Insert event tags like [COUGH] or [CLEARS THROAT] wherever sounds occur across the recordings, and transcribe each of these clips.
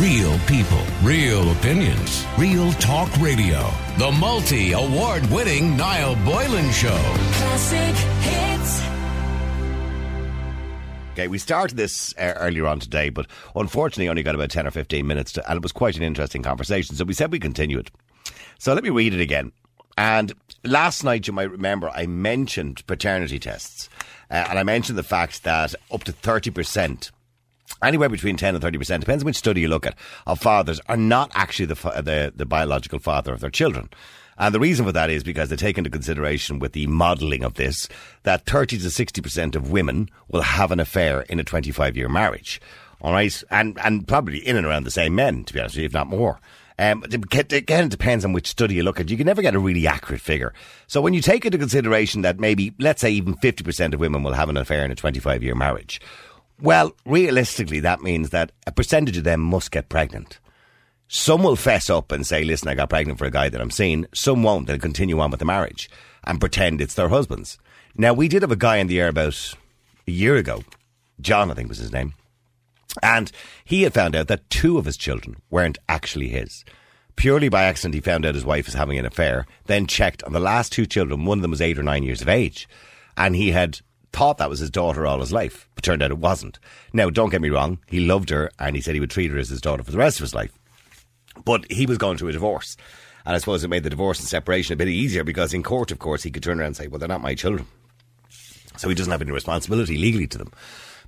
Real people, real opinions, real talk radio. The multi award winning Niall Boylan Show. Classic hits. Okay, we started this uh, earlier on today, but unfortunately only got about 10 or 15 minutes, to, and it was quite an interesting conversation, so we said we continue it. So let me read it again. And last night, you might remember, I mentioned paternity tests, uh, and I mentioned the fact that up to 30%, anywhere between 10 and 30%, depends on which study you look at, of fathers are not actually the, the, the biological father of their children. And the reason for that is because they take into consideration with the modelling of this that 30 to 60% of women will have an affair in a 25 year marriage. All right. And, and probably in and around the same men, to be honest with you, if not more. Um, again, it depends on which study you look at. You can never get a really accurate figure. So when you take into consideration that maybe, let's say even 50% of women will have an affair in a 25 year marriage, well, realistically, that means that a percentage of them must get pregnant. Some will fess up and say, listen, I got pregnant for a guy that I'm seeing. Some won't. They'll continue on with the marriage and pretend it's their husband's. Now, we did have a guy in the air about a year ago. John, I think was his name. And he had found out that two of his children weren't actually his. Purely by accident, he found out his wife was having an affair, then checked on the last two children. One of them was eight or nine years of age. And he had thought that was his daughter all his life, but turned out it wasn't. Now, don't get me wrong, he loved her and he said he would treat her as his daughter for the rest of his life. But he was going through a divorce. And I suppose it made the divorce and separation a bit easier because in court, of course, he could turn around and say, well, they're not my children. So he doesn't have any responsibility legally to them.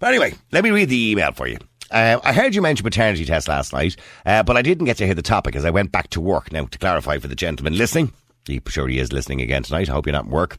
But anyway, let me read the email for you. Uh, I heard you mention paternity test last night, uh, but I didn't get to hear the topic as I went back to work. Now, to clarify for the gentleman listening, he, sure he is listening again tonight. I hope you're not in work.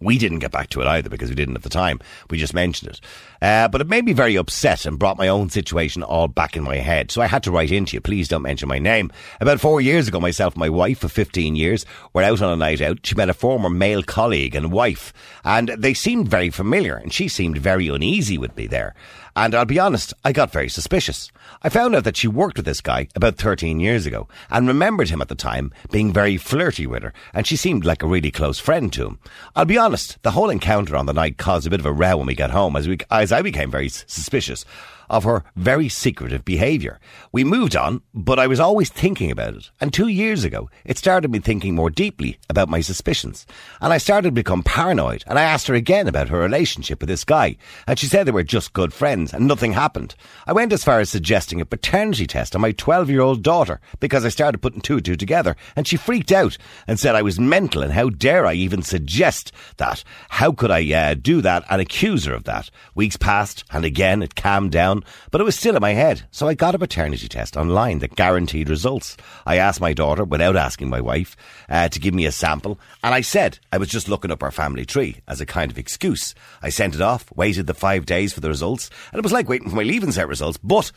We didn't get back to it either because we didn't at the time. We just mentioned it. Uh, but it made me very upset and brought my own situation all back in my head. So I had to write into you. Please don't mention my name. About four years ago, myself and my wife for 15 years were out on a night out. She met a former male colleague and wife and they seemed very familiar and she seemed very uneasy with me there. And I'll be honest, I got very suspicious. I found out that she worked with this guy about 13 years ago and remembered him at the time being very flirty with her and she seemed like a really close friend to him. I'll be honest, the whole encounter on the night caused a bit of a row when we got home as we, as I became very suspicious of her very secretive behaviour. We moved on, but I was always thinking about it. And two years ago, it started me thinking more deeply about my suspicions. And I started to become paranoid. And I asked her again about her relationship with this guy. And she said they were just good friends and nothing happened. I went as far as suggesting a paternity test on my 12 year old daughter because I started putting two and two together. And she freaked out and said I was mental and how dare I even suggest that? How could I uh, do that and accuse her of that? Weeks passed and again it calmed down but it was still in my head. So I got a paternity test online that guaranteed results. I asked my daughter, without asking my wife, uh, to give me a sample, and I said I was just looking up our family tree as a kind of excuse. I sent it off, waited the five days for the results, and it was like waiting for my leaving cert results, but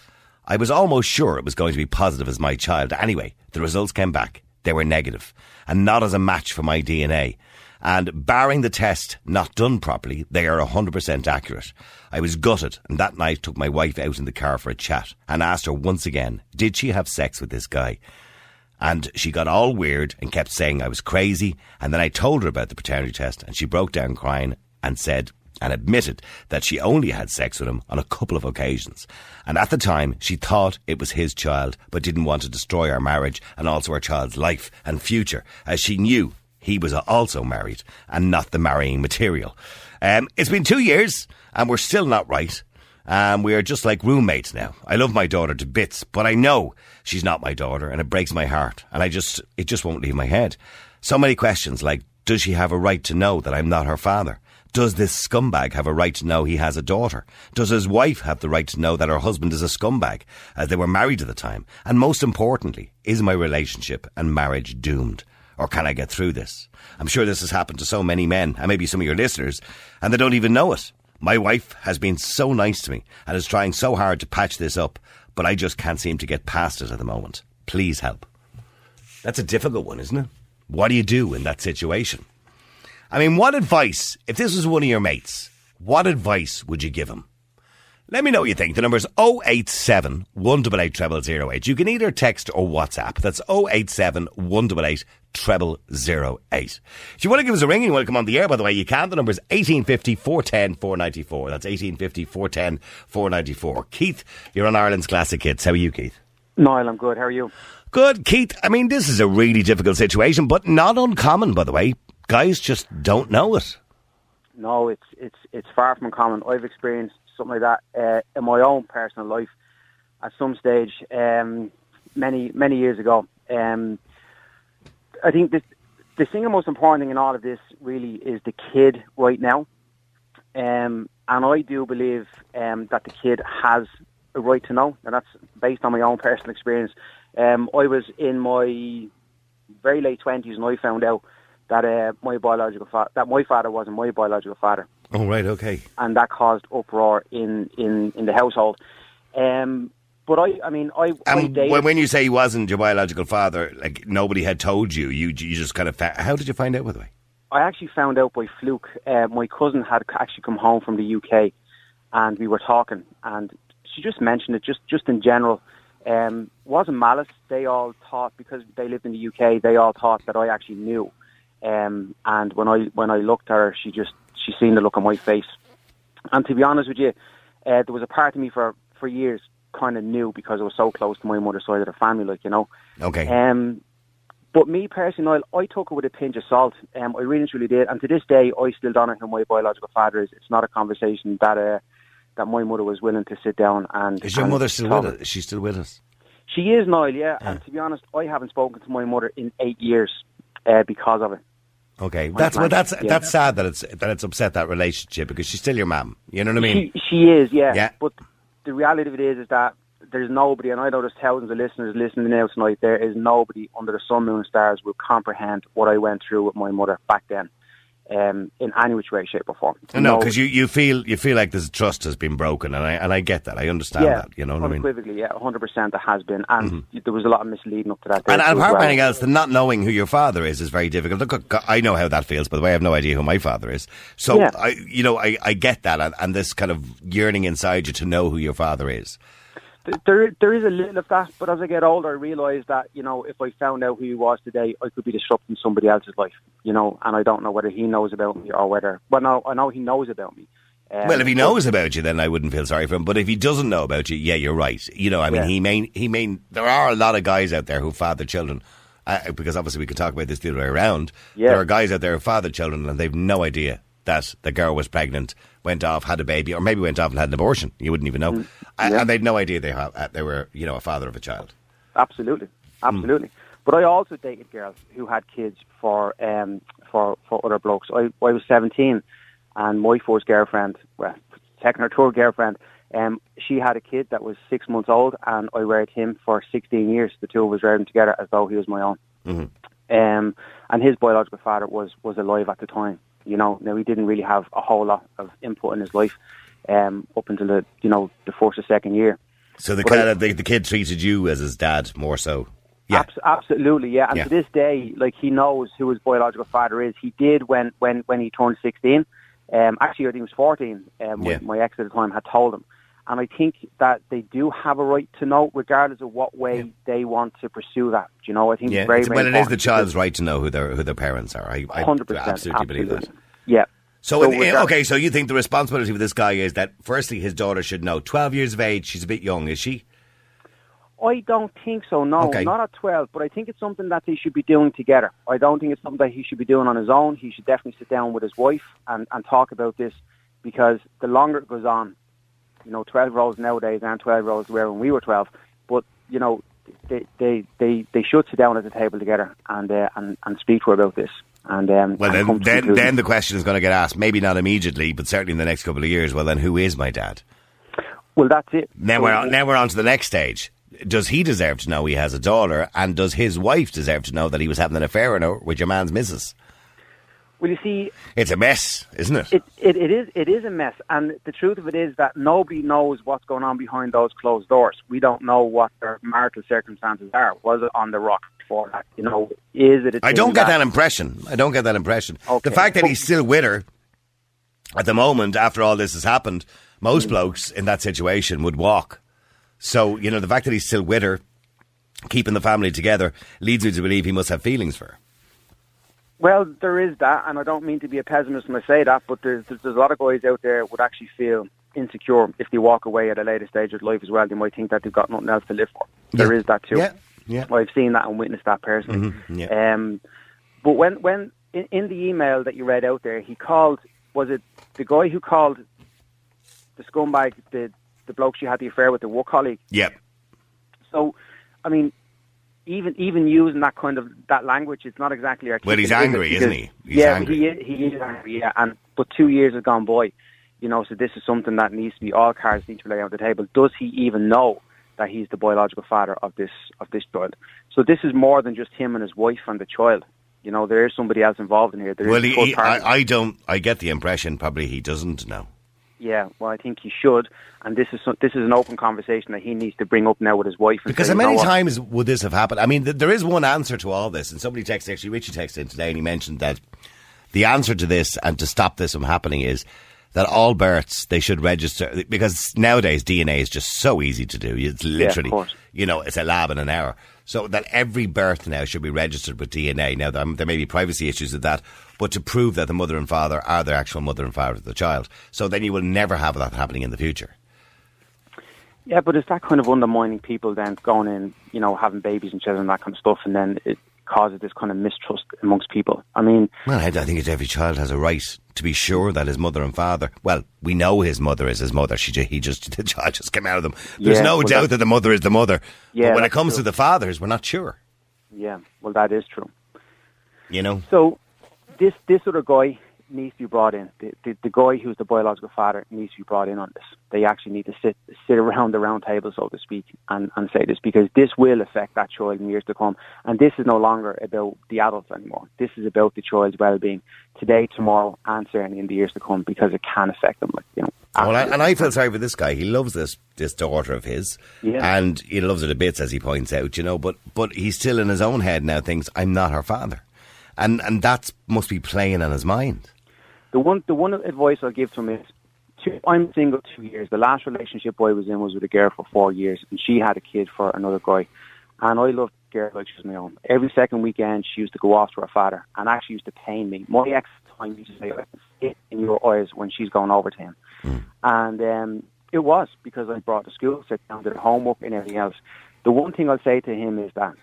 I was almost sure it was going to be positive as my child. Anyway, the results came back. They were negative, and not as a match for my DNA. And barring the test not done properly, they are 100% accurate. I was gutted and that night took my wife out in the car for a chat and asked her once again, did she have sex with this guy? And she got all weird and kept saying I was crazy. And then I told her about the paternity test and she broke down crying and said, and admitted that she only had sex with him on a couple of occasions. And at the time, she thought it was his child, but didn't want to destroy our marriage and also our child's life and future, as she knew he was also married and not the marrying material. Um, it's been two years and we're still not right. Um, we are just like roommates now. I love my daughter to bits, but I know she's not my daughter and it breaks my heart and I just, it just won't leave my head. So many questions like, does she have a right to know that I'm not her father? Does this scumbag have a right to know he has a daughter? Does his wife have the right to know that her husband is a scumbag, as they were married at the time? And most importantly, is my relationship and marriage doomed? Or can I get through this? I'm sure this has happened to so many men, and maybe some of your listeners, and they don't even know it. My wife has been so nice to me and is trying so hard to patch this up, but I just can't seem to get past it at the moment. Please help. That's a difficult one, isn't it? What do you do in that situation? I mean, what advice, if this was one of your mates, what advice would you give him? Let me know what you think. The number is 087 188 0008. You can either text or WhatsApp. That's 087 188 0008. If you want to give us a ring and you want to come on the air, by the way, you can. The number is 1850 410 494. That's 1850 410 494. Keith, you're on Ireland's Classic Hits. How are you, Keith? Niall, I'm good. How are you? Good, Keith. I mean, this is a really difficult situation, but not uncommon, by the way. Guys just don't know it. No, it's it's it's far from common. I've experienced something like that uh, in my own personal life at some stage um, many many years ago. Um, I think the the single most important thing in all of this really is the kid right now, um, and I do believe um, that the kid has a right to know, and that's based on my own personal experience. Um, I was in my very late twenties, and I found out that uh, my biological fa- that my father wasn't my biological father, Oh, right, okay. and that caused uproar in in in the household. Um, but I, I mean, I, I And when you say he wasn't your biological father, like nobody had told you, you you just kind of. Fa- How did you find out, by the way? I actually found out by fluke. Uh, my cousin had actually come home from the UK, and we were talking, and she just mentioned it, just just in general. Um, wasn't malice. They all thought because they lived in the UK, they all thought that I actually knew. Um, and when I when I looked at her, she just she seen the look on my face. And to be honest with you, uh, there was a part of me for for years kind of knew because I was so close to my mother's side of the family, like you know. Okay. Um, but me personally, I took it with a pinch of salt. Um, I really truly did, and to this day, I still don't know who my biological father is. It's not a conversation that uh, that my mother was willing to sit down and. Is your and mother still with us? Is she still with us? She is Niall, yeah. And to be honest, I haven't spoken to my mother in eight years uh, because of it. Okay, My that's well, that's yeah. that's sad that it's that it's upset that relationship because she's still your mum. You know what I mean? she, she is, yeah. Yeah. But the reality of it is, is that there's nobody, and I know there's thousands of listeners listening now tonight. There is nobody under the sun, moon, and stars will comprehend what I went through with my mother back then, um, in any which way, shape, or form. no, No- because you, you feel you feel like this trust has been broken, and I and I get that. I understand yeah, that. You know what I mean? Mm-hmm. unequivocally, yeah, 100% there has been, and there was a lot of misleading up to that. And, and apart from anything else, the not knowing who your father is is very difficult. Look, I know how that feels. By the way, I have no idea who my father is. So Yeah. I, you know, I, I get that, and, and this kind of yearning inside you to know who your father is. Th- There, there is a little of that, but as I get older, I realise that you know if I found out who he was today, I could be disrupting somebody else's life. You know, and I don't know whether he knows about me or whether. Well, no, I know he knows about me. Um, Well, if he knows about you, then I wouldn't feel sorry for him. But if he doesn't know about you, yeah, you're right. You know, I mean, Yeah. he may, he may. There are a lot of guys out there who father children, uh, because obviously we can talk about this the other way around. Yeah. There are guys out there who father children, and they've no idea that the girl was pregnant, went off, had a baby, or maybe went off and had an abortion. You wouldn't even know, And- Mm, yeah. and they'd no idea they ha- uh, they were, you know, a father of a child. Absolutely, absolutely. But I also dated girls who had kids for um for for other blokes. I I was seventeen, and my first girlfriend, well, second or third girlfriend, um, she had a kid that was six months old, and I reared him for sixteen years. The two of us reared him together as though he was my own. Um, and his biological father was was alive at the time. You know, now he didn't really have a whole lot of input in his life um, up until the you know the first or second year. So the But I- kind of the, the kid treated you as his dad more so. Yeah. Abs- absolutely, yeah. And Yeah. to this day, like he knows who his biological father is. He did when when when he turned sixteen. Um, actually, I think he was fourteen. Um, Yeah. my ex at the time had told him. And I think that they do have a right to know, regardless of what way they want to pursue that. Do you know, I think Yeah, it's very, very well, it is the child's right to know who their who their parents are. I, I percent, absolutely believe that. Yeah. So, So in- eh, okay, so you think the responsibility for this guy is that firstly his daughter should know. Twelve years of age, she's a bit young, is she? I don't think so. No, Okay. not at twelve. But I think it's something that they should be doing together. I don't think it's something that he should be doing on his own. He should definitely sit down with his wife and, and talk about this, because the longer it goes on, you know, twelve year olds nowadays aren't twelve year olds were when we were twelve. But you know, they they they, they should sit down at the table together and uh, and and speak to her about this. And um, Well, and then, then, then the question is going to get asked. Maybe not immediately, but certainly in the next couple of years. Well, then, who is my dad? well, that's it. Now So- we're on, now we're on to the next stage. Does he deserve to know he has a daughter, and does his wife deserve to know that he was having an affair with your man's missus? Well, you see, It's a mess, isn't it? It, it, it is it is a mess, and the truth of it is that nobody knows what's going on behind those closed doors. We don't know what their marital circumstances are. Was it on the rock before that? You know, is it? A I don't get that impression. I don't get that impression. Okay. The fact that he's still with her at the moment, after all this has happened, Mm. most blokes in that situation would walk. So, you know, the fact that he's still with her, keeping the family together, leads me to believe he must have feelings for her. Well, there is that, and I don't mean to be a pessimist when I say that, but there's there's, a lot of guys out there would actually feel insecure if they walk away at a later stage of life as well. They might think that they've got nothing else to live for. There Yeah. is that too. Yeah, yeah. I've seen that and witnessed that personally. Mhm, yeah. Um, but when when in, in the email that you read out there, he called. Was it the guy who called the scumbag the the bloke she had the affair with, the work colleague? Yep. So, I mean, even even using that kind of that language, it's not exactly articulate. Well, he's angry, isn't he? He's yeah, angry. he is. He is angry. Yeah, and but two years has gone by. You know, so this is something that needs to be all cards need to be laid on the table. Does he even know that he's the biological father of this of this child? So this is more than just him and his wife and the child. You know, there is somebody else involved in here. There is Well, he, he. I, I don't. I get the impression probably he doesn't know. Yeah, well, I think he should. And this is some, this is an open conversation that he needs to bring up now with his wife. And Because say, how "You know many times would this have happened? I mean, th- there is one answer to all this, and somebody texted actually Richie texted in today, and he mentioned that the answer to this and to stop this from happening is that all births they should register because nowadays DNA is just so easy to do. It's literally, course. you know, it's a lab in an hour. So that every birth now should be registered with DNA. Now there, there may be privacy issues with that, but to prove that the mother and father are the actual mother and father of the child, so then you will never have that happening in the future. Yeah, but it's that kind of undermining people then going in, you know, having babies and children and that kind of stuff, and then it causes this kind of mistrust amongst people. I mean, Well, I, I think that every child has a right to be sure that his mother and father. Well, we know his mother is his mother. She, he just [LAUGHS] the child just came out of them. There's Yeah, no well, doubt that- that the mother is the mother. Yeah, but when it comes true. to the fathers, we're not sure. yeah, well, that is true. You know. So this this other guy needs to be brought in. The, the, the guy who's the biological father needs to be brought in on this. They actually need to sit sit around the round table, so to speak, and, and say this because this will affect that child in years to come. And this is no longer about the adults anymore. This is about the child's well-being today, tomorrow, and certainly in the years to come because it can affect them. Like you know, Well, and I feel sorry for this guy. He loves this this daughter of his, Yeah. and he loves her to bits, as he points out. You know, but but he's still in his own head now. Thinks I'm not her father, and and that must be playing on his mind. The one the one advice I'll give to him is two, I'm single two years. The last relationship I was in was with a girl for four years and she had a kid for another guy. And I loved the girl like she was my own. Every second weekend she used to go off to her father and actually used to pain me. My ex the time used to say, I it in your eyes when she's going over to him. And um, it was because I brought to school, sit down, did homework and everything else. The one thing I'll say to him is that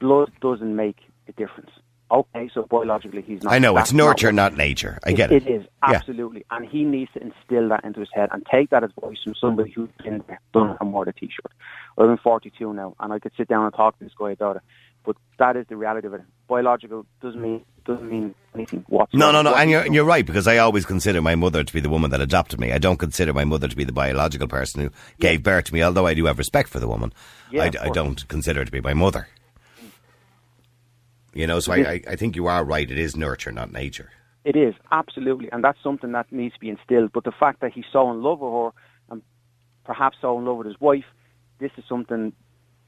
blood doesn't make a difference. Okay, so biologically he's not. I know it's nurture, not nature. I get it. It is Yeah. absolutely, and he needs to instill that into his head and take that advice from somebody who's been there, done it, and wore the t-shirt. I'm 42 now, and I could sit down and talk to this guy about it, but that is the reality of it. Biological doesn't mean doesn't mean anything whatsoever. No, no, no, and you're, you're right because I always consider my mother to be the woman that adopted me. I don't consider my mother to be the biological person who gave birth to me. Although I do have respect for the woman, Yeah, I, I don't consider her to be my mother. You know, so I, I, I think you are right. It is nurture, not nature. It is absolutely, and that's something that needs to be instilled. But the fact that he's so in love with her, and perhaps so in love with his wife, this is something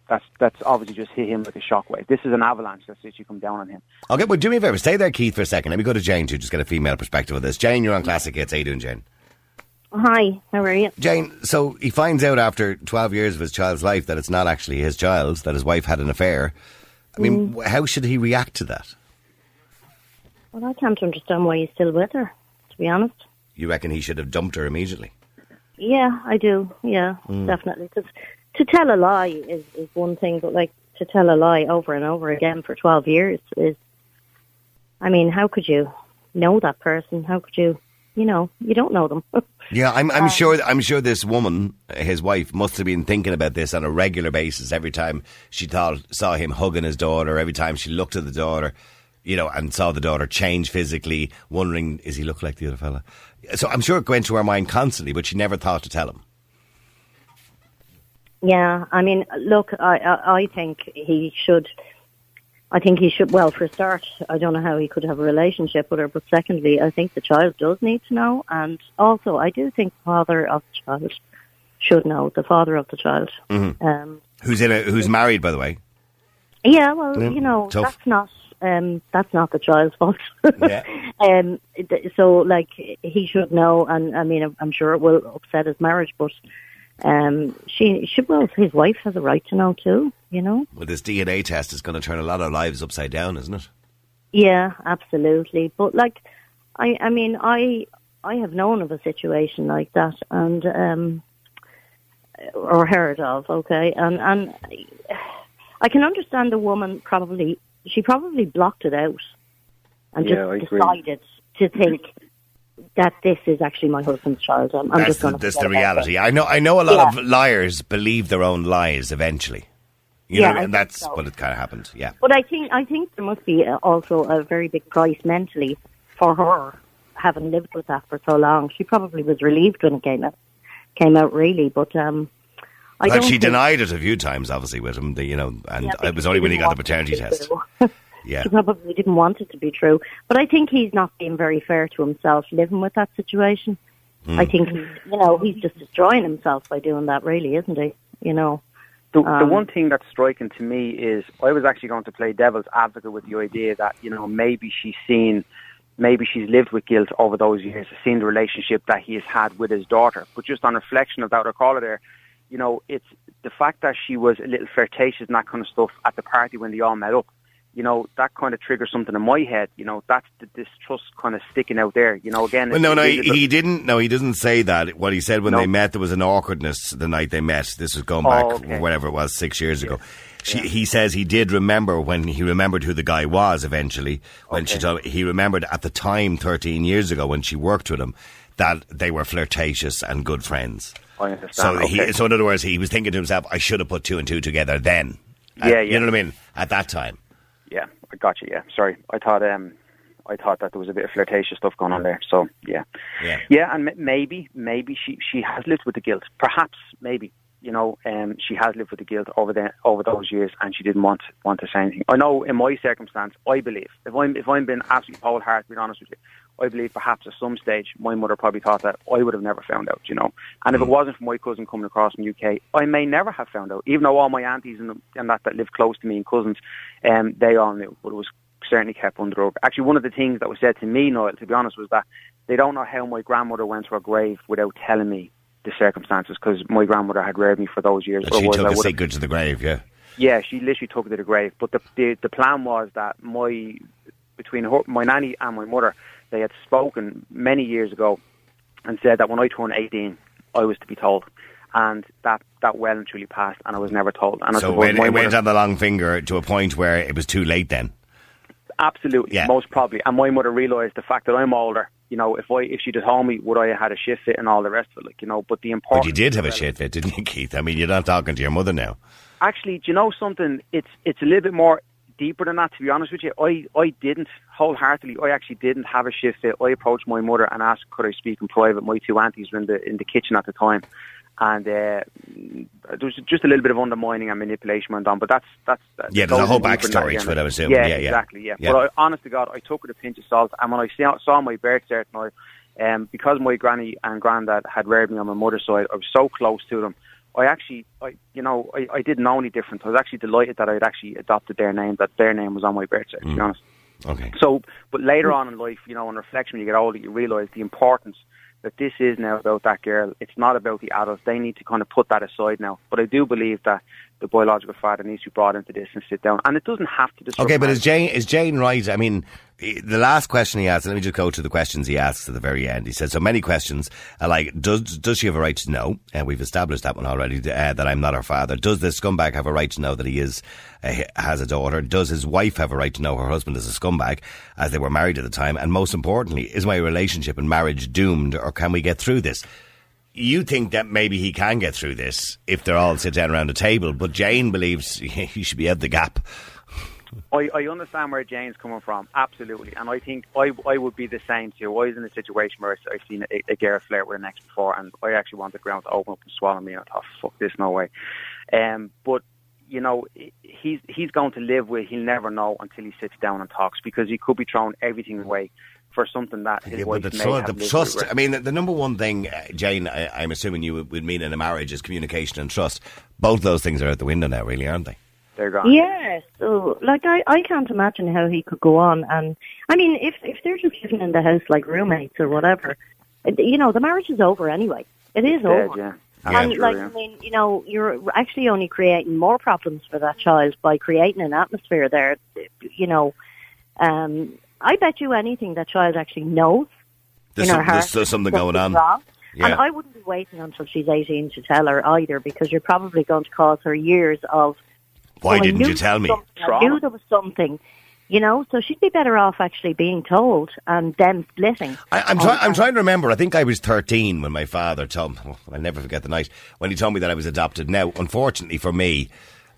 that's that's obviously just hit him like a shockwave. This is an avalanche that's actually come down on him. Okay, but do me a favour. Stay there, Keith, for a second. Let me go to Jane to just get a female perspective of this. Jane, you're on Classic Hits. How you doing, Jane? Hi, how are you? Jane, so he finds out after 12 years of his child's life that it's not actually his child, that his wife had an affair. I mean, Mm. how should he react to that? Well, I can't understand why he's still with her, to be honest. You reckon he should have dumped her immediately? Yeah, I do. Yeah, Mm. definitely. Because to tell a lie is, is one thing, but like to tell a lie over and over again for 12 years is, I mean, how could you know that person? How could you, you know, you don't know them. [LAUGHS] Yeah, I'm, I'm uh, sure. I'm sure this woman, his wife, must have been thinking about this on a regular basis. Every time she thought saw him hugging his daughter, every time she looked at the daughter, you know, and saw the daughter change physically, wondering, is he look like the other fella? So I'm sure it went to her mind constantly, but she never thought to tell him. yeah, I mean, look, I, I, I think he should. I think he should. Well, for a start, I don't know how he could have a relationship with her, but secondly, I think the child does need to know, and also I do think the father of the child should know. The father of the child. Um, Who's in a, who's married, by the way? yeah, well, Yeah, you know, tough. that's not. Um, that's not the child's fault. Yeah. [LAUGHS] um, so, like, he should know, and I mean, I'm sure it will upset his marriage, but um, she, she, well, his wife has a right to know too. You know. Well, this DNA test is going to turn a lot of lives upside down, isn't it? Yeah, absolutely. But like, I, I mean, I, I have known of a situation like that, and um, or heard of. Okay, and and I can understand the woman probably she probably blocked it out and Yeah, just agree. decided to think that this is actually my husband's child. I'm, I'm That's just the, going to that's the reality. I know. I know a lot Yeah. of liars believe their own lies eventually. You Yeah, know, and that's so. what it kind of happened. Yeah. But I think I think there must be uh, also a very big price mentally for her having lived with that for so long. She probably was relieved when it came out. Came out really, but um, I don't she denied it a few times, obviously, with him. The, you know, and Yeah, it was only when he got the paternity it to be test. [LAUGHS] true. Yeah. She probably didn't want it to be true. But I think he's not being very fair to himself living with that situation. Hmm. I think, he's, you know, he's just destroying himself by doing that, really, isn't he? You know. The, the Um, one thing that's striking to me is I was actually going to play devil's advocate with the idea that you know maybe she's seen, maybe she's lived with guilt over those years, seen the relationship that he has had with his daughter. But just on reflection of that, I call there, you know, it's the fact that she was a little flirtatious and that kind of stuff at the party when they all met up. You know, that kind of triggers something in my head. You know, that's the distrust kind of sticking out there. You know, again. Well, no, no, he, he didn't. No, he doesn't say that. What he said when No. they met, there was an awkwardness the night they met. This was going Oh, back, okay. whatever it was, six years ago. She, He says he did remember when he remembered who the guy was eventually. When she told, he remembered at the time, thirteen years ago, when she worked with him, that they were flirtatious and good friends. I understand. So okay. he, so in other words, he was thinking to himself, "I should have put two and two together then." Uh, Yeah, You know what I mean? At that time. I got you. Yeah, sorry. I thought um, I thought that there was a bit of flirtatious stuff going on there. So yeah, Yeah. yeah, and m- maybe maybe she she has lived with the guilt. Perhaps maybe you know um, she has lived with the guilt over the over those years, and she didn't want want to say anything. I know in my circumstance, I believe if I'm if I'm being absolutely wholehearted, being honest with you. I believe perhaps at some stage my mother probably thought that I would have never found out, you know. And if it wasn't for my cousin coming across from UK, I may never have found out. Even though all my aunties and, and that that live close to me and cousins, um, they all knew, but it was certainly kept under the rug. Actually, one of the things that was said to me, Noel, to be honest, was that they don't know how my grandmother went to her grave without telling me the circumstances because my grandmother had reared me for those years. She took would've- secret to the grave. Yeah. yeah, she literally took it to the grave. But the the, the plan was that my between her, my nanny and my mother, they had spoken many years ago and said that when I turned eighteen, I was to be told, and that that well and truly passed, and I was never told. And So when my it went on the long finger to a point where it was too late. Then. Absolutely, Yeah. most probably. And my mother realised the fact that I'm older. You know, if I if she'd have told me, would I have had a shit fit and all the rest of it? Like you know, but the important. But you did have a shit fit, didn't you, Keith? I mean, you're not talking to your mother now. Actually, do you know something? It's it's a little bit more deeper than that. To be honest with you, I I didn't wholeheartedly. I actually didn't have a shit fit. I approached my mother and asked could I speak in private. My two aunties were in the in the kitchen at the time, and uh, there was just a little bit of undermining and manipulation went on. But that's that's that's Yeah, that there's a whole backstory yeah. to it, I assume. Yeah, Yeah, yeah. exactly. Yeah, Yeah. but I, honest to God, I took it a pinch of salt, and when I saw, saw my birth certificate, um, because my granny and granddad had reared me on my mother's side, I was so close to them. I actually, I, you know, I, I didn't know any different. I was actually delighted that I'd actually adopted their name, that their name was on my birth certificate, to be Mm. honest. Okay. So, but later on in life, you know, on reflection, when you get older, you realise the importance that this is now about that girl. It's not about the adults. They need to kind of put that aside now. But I do believe that the biological father needs to be brought into this and sit down. And it doesn't have to Okay, but is Jane is Jane right? I mean, the last question he asked. Let me just go to the questions he asks at the very end. He said so many questions. Uh, like, does does she have a right to know? And we've established that one already. Uh, that I'm not her father. Does this scumbag have a right to know that he is uh, has a daughter? Does his wife have a right to know her husband is a scumbag, as they were married at the time? And most importantly, is my relationship and marriage doomed, or can we get through this? You think that maybe he can get through this if they're all sit down around a table, but Jane believes [LAUGHS] he should be at the gap. I, I understand where Jane's coming from, absolutely, and I think I I would be the same too. I was in a situation where I've seen a, a girl flirt with an ex before, and I actually wanted the ground to open up and swallow me. And I thought, fuck this, no way. Um, but you know, he's he's going to live with. He'll never know until he sits down and talks because he could be throwing everything away for something that his Yeah, wife but the, may tru- have the trust. with. I mean, the, the number one thing, uh, Jane, I, I'm assuming you would, would mean in a marriage is communication and trust. Both those things are out the window now, really, aren't they? They're gone. Yeah, so like I, I can't imagine how he could go on. And I mean, if if they're just living in the house like roommates or whatever, it- you know, the marriage is over anyway. It is Dead, over. yeah. Yeah, and True, like yeah. I mean, you know, you're actually only creating more problems for that child by creating an atmosphere there. You know, um, I bet you anything that child actually knows There's, in her some, heart there's still something going on. wrong. Yeah. And I wouldn't be waiting until she's 18 to tell her either, because you're probably going to cause her years of Why So didn't you tell me? there was something. I knew there was something, you know. So she'd be better off actually being told and them splitting. I, I'm, Oh, try, I'm trying to remember. I think I was 13 when my father told me, I'll never forget the night, when he told me that I was adopted. Now, unfortunately for me,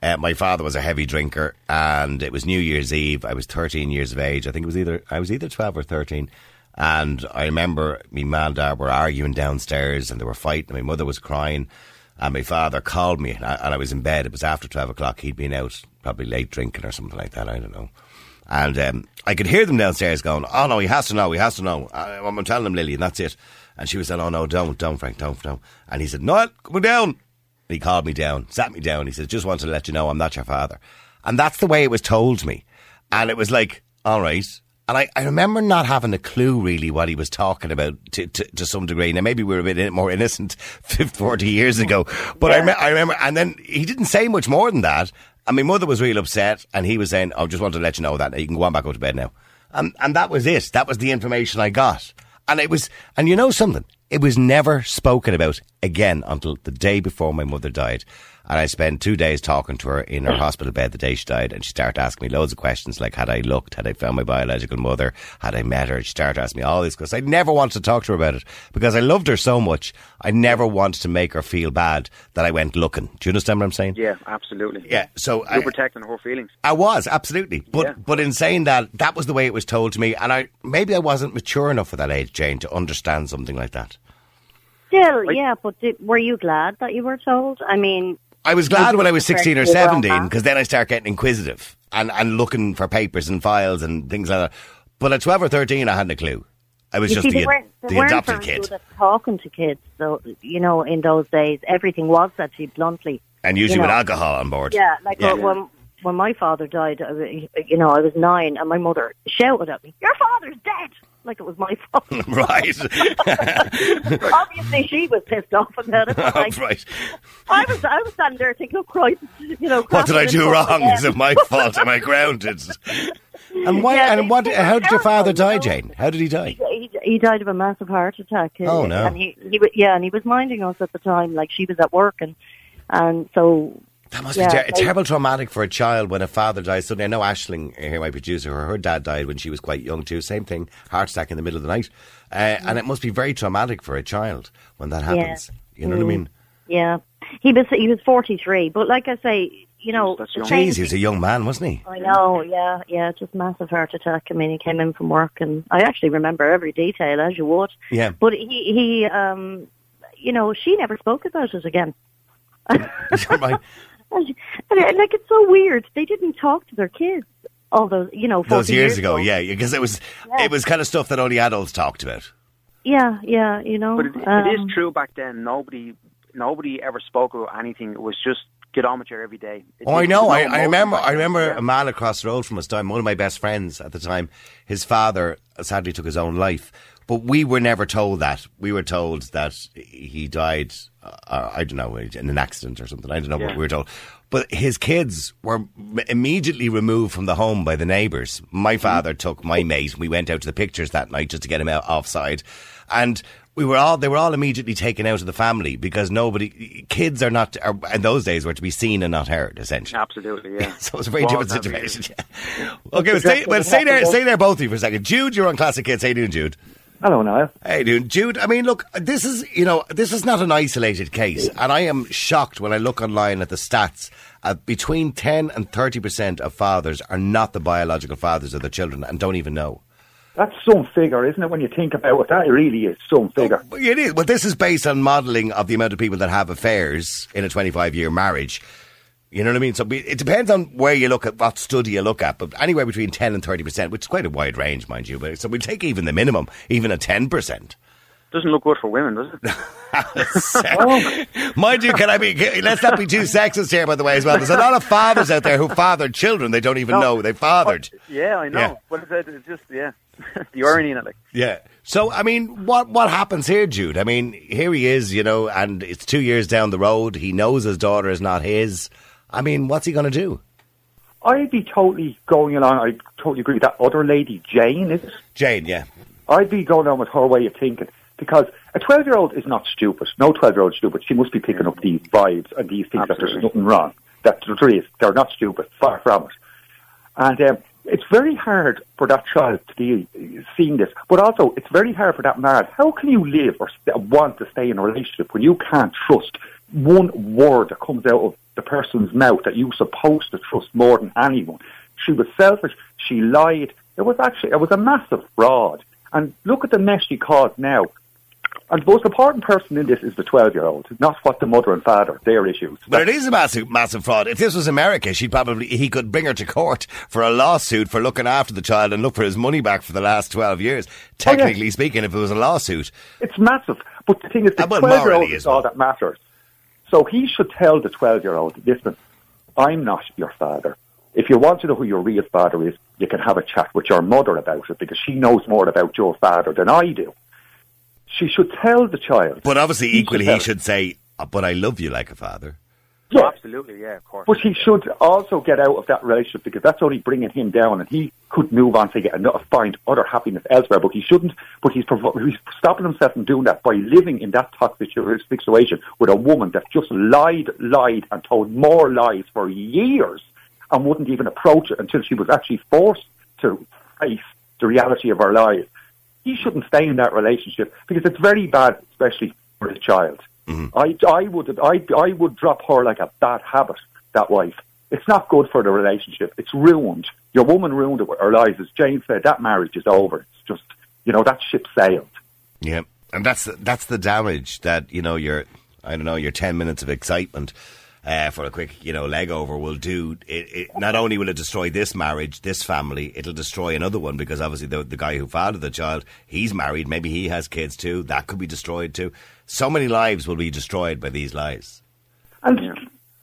uh, my father was a heavy drinker and it was New Year's Eve. I was 13 years of age. I think it was either, I was either 12 or 13. And I remember me mum and dad were arguing downstairs and they were fighting. My mother was crying. And my father called me and I, and I was in bed. It was after 12 o'clock. He'd been out, probably late drinking or something like that. I don't know. And um, I could hear them downstairs going, "Oh no, he has to know. He has to know." I, I'm telling him, Lily, and that's it. And she was saying, "Oh no, don't, don't, Frank, don't, don't." And he said, "No, come down." And he called me down, sat me down. He said, "Just wanted to let you know I'm not your father." And that's the way it was told to me. And it was like, all right. And I, I remember not having a clue really what he was talking about to, to, to some degree. Now, maybe we were a bit more innocent [LAUGHS] 50, 40 years ago. But I, me- I remember, and then he didn't say much more than that. And my mother was real upset. And he was saying, I just wanted to let you know that. You can go on back up to bed now. And, and that was it. That was the information I got. And it was, and you know something? It was never spoken about again until the day before my mother died. And I spent two days talking to her in her [CLEARS THROAT] hospital bed the day she died. And she started asking me loads of questions like, had I looked? Had I found my biological mother? Had I met her? She started asking me all these because I never wanted to talk to her about it because I loved her so much. I never wanted to make her feel bad that I went looking. Do you understand what I'm saying? Yeah, absolutely. Yeah. So You're I, protecting her feelings. I was absolutely, but Yeah. but in saying that, that was the way it was told to me, and I maybe I wasn't mature enough for that age, Jane, to understand something like that. Still, yeah, but did, were you glad that you were told? I mean, I was glad when I was sixteen or seventeen because then I start getting inquisitive and and looking for papers and files and things like that. But at twelve or thirteen, I hadn't a clue. I was you just see, the, the adopted kid, talking to kids. So, you know, in those days, everything was said to you bluntly. and usually you with know. alcohol on board. Yeah, like Yeah. uh, when when my father died, you know, I was nine, and my mother shouted at me, "Your father's dead!" Like it was my fault. [LAUGHS] right, [LAUGHS] Obviously, she was pissed off about it. But [LAUGHS] like, right. I was, I was standing there thinking, "Oh Christ!" You know, What did I do wrong? again. Is it my fault? Am I grounded? And why? Yeah, and they- what? How did your father die. Jane? How did he die? He, he died of a massive heart attack. Oh, no. And he, he, yeah, and he was minding us at the time, like she was at work, and and so That must Yeah, be ter- like- terrible traumatic for a child when a father dies suddenly. I know Ashling, here, my producer, her, her dad died when she was quite young too. Same thing, heart attack in the middle of the night. Uh, and it must be very traumatic for a child when that happens. You know what I mean? yeah, he was he was forty three. But like I say, you know, That's the Jeez, he was a young man, wasn't he? I know, yeah, yeah, just massive heart attack. I mean, he came in from work, and I actually remember every detail as you would. Yeah. But he, he, um, you know, she never spoke about it again. [LAUGHS] Right. And, and, like it's so weird. They didn't talk to their kids all those, you know, Those years ago, yeah, because it was Yeah. it was kind of stuff that only adults talked about. Yeah, yeah, you know. But it, it um, is true back then. Nobody, nobody ever spoke about anything. It was just get on with your every day. It Oh, I know. I, I remember. I remember yeah. a man across the road from us. Time one of my best friends at the time. His father sadly took his own life, but we were never told that. We were told that he died. Uh, I don't know in an accident or something. I don't know what we were told. But his kids were immediately removed from the home by the neighbours. My father took my mate. We went out to the pictures that night just to get him out offside, and we were all they were all immediately taken out of the family because nobody kids are not are, in those days were to be seen and not heard essentially. Absolutely, [LAUGHS] yeah. So it's a very Was different situation. Yeah. [LAUGHS] Okay, well, stay, well, stay there, stay there, both of you for a second. Jude, you're on Classic Kids. How you doing, Jude? Hello, Niall. Hey, dude, Jude. I mean, look, this is you know, this is not an isolated case, and I am shocked when I look online at the stats. Uh, between ten and thirty percent of fathers are not the biological fathers of their children and don't even know. That's some figure, isn't it? When you think about it, that really is some figure. It is. Well, this is based on modelling of the amount of people that have affairs in a 25 year marriage. You know what I mean? So it depends on where you look at, what study you look at, but anywhere between 10 and 30%, which is quite a wide range, mind you. But So we take even the minimum, even a 10%. Doesn't look good for women, does it? [LAUGHS] Oh. Mind you, can I be? let's not be too sexist here, by the way, as well. There's a lot of fathers out there who fathered children they don't even No. know they fathered. Oh, yeah, I know. Yeah. But it's, it's just yeah, [LAUGHS] the irony in it. Like Yeah. So I mean, what what happens here, Jude? I mean, here he is, you know, and it's two years down the road. He knows his daughter is not his. I mean, what's he going to do? I'd be totally going along. I totally agree with that other lady, Jane. Is it? Jane, yeah. I'd be going on with her way of thinking because a twelve-year-old is not stupid. No twelve-year-old is stupid. She must be picking up these vibes and these things that there's nothing wrong. that there is. They're not stupid, far from it. And um, it's very hard for that child to be seeing this, but also it's very hard for that man. How can you live or st- want to stay in a relationship when you can't trust one word that comes out of the person's mouth that you're supposed to trust more than anyone? She was selfish. She lied. It was actually it was a massive fraud. And look at the mess she caused now. And the most important person in this is the 12 year old, not what the mother and father, their issues. But it is a massive, massive fraud. If this was America, she'd probably he could bring her to court for a lawsuit for looking after the child and look for his money back for the last twelve years. Technically speaking, if it was a lawsuit, It's massive. But the thing is, the Uh, well, 12 year old is all that matters. So he should tell the 12 year old, listen, I'm not your father. If you want to know who your real father is, you can have a chat with your mother about it because she knows more about your father than I do. She should tell the child. but obviously He equally should he should say, "Uh, "But I love you like a father." Yeah, Absolutely, yeah, of course. But he should also get out of that relationship because that's only bringing him down, and he could move on to get another, find other happiness elsewhere. But he shouldn't. But he's provo- he's stopping himself from doing that by living in that toxic situation with a woman that just lied, lied, and told more lies for years, and wouldn't even approach it until she was actually forced to face the reality of her lies. He shouldn't stay in that relationship because it's very bad, especially for his child. I, I would I, I would drop her like a bad habit, that wife. It's not good for the relationship. It's ruined. Your woman ruined it with her lies. As Jane said, that marriage is over. It's just, you know, that ship sailed. Yeah, and that's that's the damage that you know your I don't know your ten minutes of excitement uh, for a quick you know leg over will do. It, it not only will it destroy this marriage, this family, it'll destroy another one because obviously the the guy who fathered the child, he's married, maybe he has kids too. That could be destroyed too. So many lives will be destroyed by these lies. And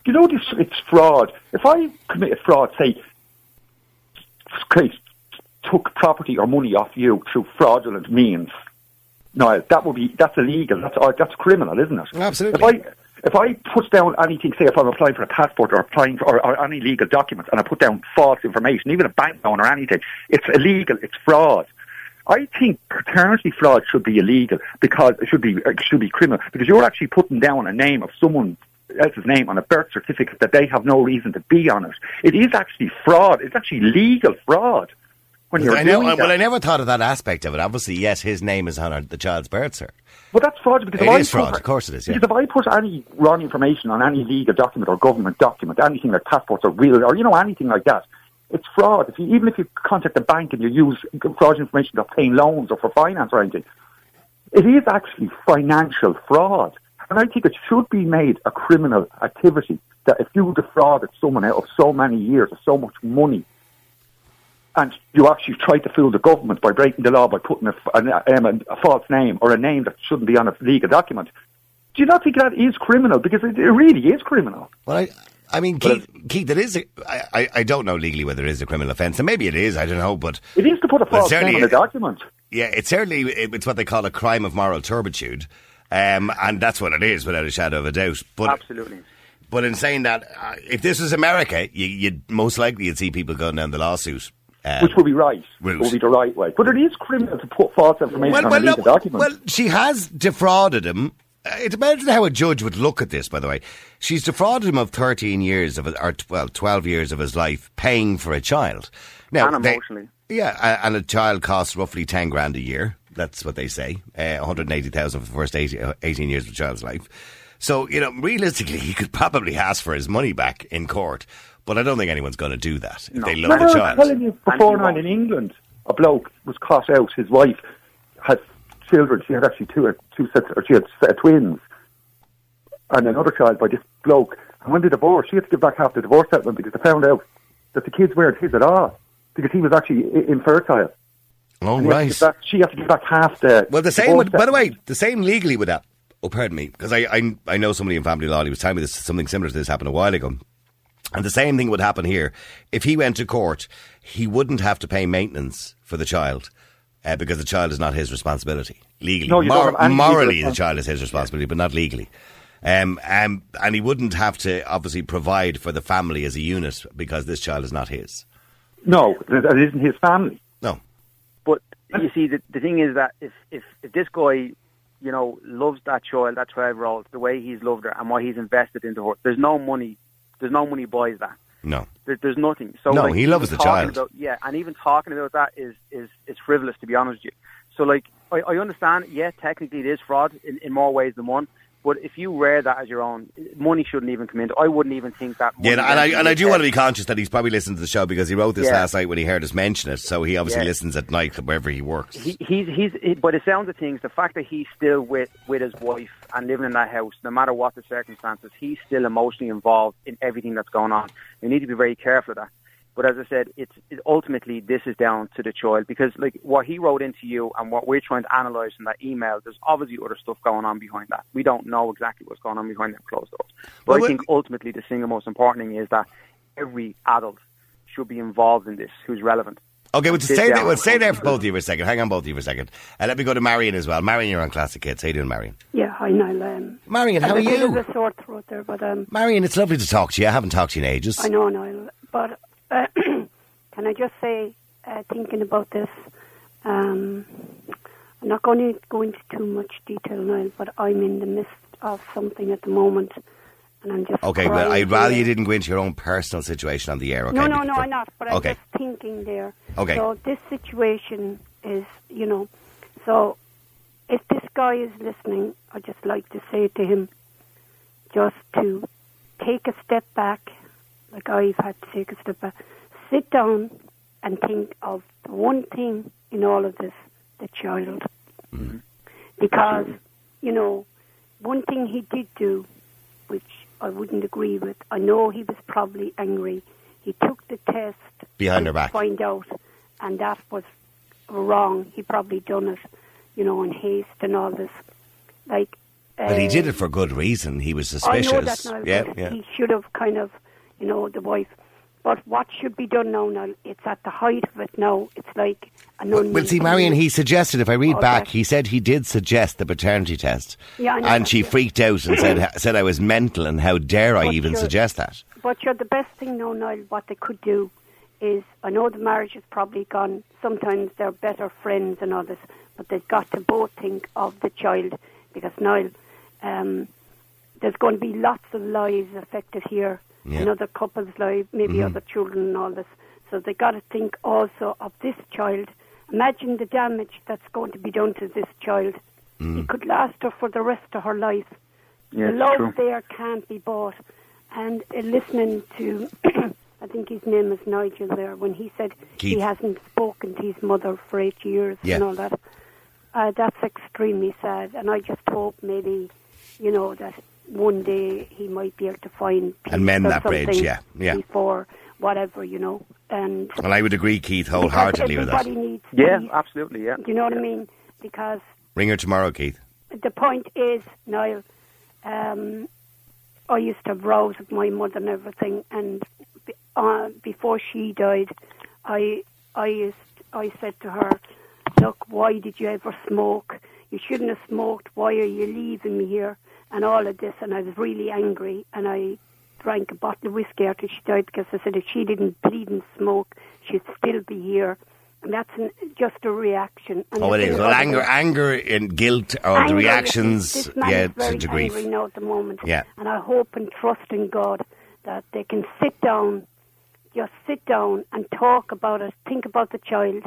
you know, this it's fraud. If I commit a fraud, say, okay, took property or money off you through fraudulent means, no, that would be that's illegal. That's uh, that's criminal, isn't it? Absolutely. If I if I put down anything, say if I'm applying for a passport or applying for or, or any legal document, and I put down false information, even a bank loan or anything, it's illegal. It's fraud. I think paternity fraud should be illegal because it should be it should be criminal because you're actually putting down a name of someone else's name on a birth certificate that they have no reason to be on it. It is actually fraud. It's actually legal fraud when you're I know, doing that. well, I never thought of that aspect of it. Obviously, yes, his name is on the child's birth cert. But that's fraud because It if I is fraud, put- of course it is, yeah. Because if I put any wrong information on any legal document or government document, anything like passports or real or you know anything like that, it's fraud. If you, even if you contact a bank and you use fraud information to obtain loans or for finance or anything, it is actually financial fraud. And I think it should be made a criminal activity that if you defrauded someone out of so many years of so much money, and you actually tried to fool the government by breaking the law by putting a, a, um, a false name or a name that shouldn't be on a legal document, do you not think that is criminal? Because it, it really is criminal. Well, I, I mean, Keith, Keith, it is. A, I, I- I don't know legally whether it is a criminal offence, and maybe it is. I don't know, but It is to put a false name certainly on a it- document. yeah, it's certainly it's what they call a crime of moral turpitude, um, and that's what it is, without a shadow of a doubt. But Absolutely. But in saying that, uh, if this was America, you, you'd most likely you'd see people going down the lawsuit. Um, Which would be right. route. Would be the right way. But it is criminal to put false information on a legal no, document. well, she has defrauded him. Uh, It depends on how a judge would look at this, by the way. She's defrauded him of 13 years of, or well, 12 years of his life paying for a child. Now, And they- emotionally. yeah, and a child costs roughly 10 grand a year. That's what they say. Uh, 180,000 for the first 80, uh, 18 years of a child's life. So, you know, realistically, he could probably ask for his money back in court. But I don't think anyone's going to do that if they love Remember the I was child. telling you before now in England, a bloke was caught out. His wife had children. She had actually two, two sets, or she had uh, twins, and another child by this bloke. And when they divorced, she had to give back half the divorce settlement because they found out that the kids weren't his at all because he was actually i- infertile. Oh, And he had to right. back- she had to give back half the. Well, the same. Would, by the way, the same legally with that. Oh, pardon me, because I, I I know somebody in family law. He was telling me this something similar to this happened a while ago, and the same thing would happen here. If he went to court, he wouldn't have to pay maintenance for the child. Uh, because the child is not his responsibility legally. No, you don't have any legal morally, the child is his responsibility, but not legally. Um, um, and he wouldn't have to obviously provide for the family as a unit because this child is not his. No, it it isn't his family. No, But you see, the, the thing is that if, if, if this guy, you know, loves that child, that 12 year old, the way he's loved her and what he's invested into her, there's no money There's no money buys that. No. There, there's nothing. So No, like, he loves the child. About, yeah, and even talking about that is is is frivolous to be honest with you. So like I, I understand. Yeah, technically it is fraud in, in more ways than one. But if you wear that as your own, money shouldn't even come into. I wouldn't even think that. Yeah, and I and I do want to be conscious that he's probably listened to the show because he wrote this Yeah. last night when he heard us mention it. So he obviously Yeah. listens at night wherever he works. He, he's he's he, by the sounds of things, the fact that he's still with with his wife and living in that house, no matter what the circumstances, he's still emotionally involved in everything that's going on. You need to be very careful of that. But as I said, it's it, ultimately this is down to the child because like what he wrote into you and what we're trying to analyse in that email, there's obviously other stuff going on behind that. We don't know exactly what's going on behind them closed doors. But Well, I we- think ultimately the single most important thing is that every adult should be involved in this who's relevant. Okay, well, And sit stay there. down Well, stay there for both of you for a second. Hang on, both of you for a second. And let me go to Marion as well. Marion, you're on Classic Hits. How you doing, Marion? Yeah, hi Niall. Um, Marion, how are a bit you? of a sore throat there, but um, Marion, it's lovely to talk to you. I haven't talked to you in ages. I know Niall. But can I just say, uh, thinking about this, um, I'm not going to go into too much detail, Niall, but I'm in the midst of something at the moment, and I'm just Okay, well, I'd rather you didn't go into your own personal situation on the air. Okay? No, no, no, I'm not. But I'm just thinking there. Okay. So this situation is, you know, so if this guy is listening, I'd just like to say to him, just to take a step back, like I've had to take a step back, sit down and think of the one thing in all of this, the child. Because, you know, one thing he did do, which I wouldn't agree with, I know he was probably angry. He took the test Behind her back. find out, and that was wrong. He probably done it, you know, in haste and all this. Like, But he uh, did it for good reason. He was suspicious. I know that now, yeah, yeah. he should have kind of, you know, the wife. But what should be done now? Now it's at the height of it. Now it's like an Well, onion. well, see, Marion, he suggested, if I read Okay. back, he said he did suggest the paternity test. Yeah, I know and she freaked out and said [LAUGHS] said I was mental, and how dare I even suggest that? But you're the best thing now, Niall. What they could do is, I know the marriage is probably gone. Sometimes they're better friends and others, but they've got to both think of the child because Niall, um, there's going to be lots of lives affected here. Yeah. Another couple's life, maybe Mhm. other children and all this. So they got to think also of this child. Imagine the damage that's going to be done to this child. Mm. It could last her for the rest of her life Yeah, the love true. there can't be bought. And uh, listening to, [CLEARS THROAT] I think his name is Nigel there, when he said Keith. he hasn't spoken to his mother for eight years Yeah. and all that, uh, that's extremely sad. And I just hope maybe, you know, that one day he might be able to find peace And mend or that bridge, something yeah, yeah. Before whatever, you know. And And I would agree, Keith, wholeheartedly with that. needs Yeah, peace. absolutely. Yeah. Do you know what I mean? Because Ring her tomorrow, Keith. the point is, Niall, um, I used to have rows with my mother and everything, and be- uh, before she died, I I used I said to her, "Look, why did you ever smoke? You shouldn't have smoked. Why are you leaving me here?" And all of this, and I was really angry, and I drank a bottle of whiskey after she died because I said if she didn't bleed and smoke, she'd still be here. And that's an, just a reaction. And Oh, it is. Well, it anger, anger and guilt are Anger, the yes, reactions, This man yeah, is very to grief. angry now at the moment. Yeah. And I hope and trust in God that they can sit down, just sit down and talk about it, think about the child,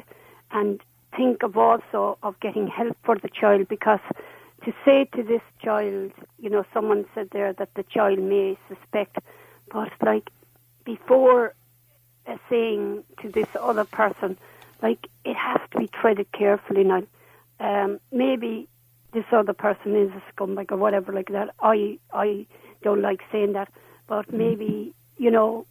and think of also of getting help for the child because to say to this child, you know, someone said there that the child may suspect, but like before uh, saying to this other person, like it has to be treaded carefully now. Um, maybe this other person is a scumbag or whatever like that. I I don't like saying that, but maybe you know,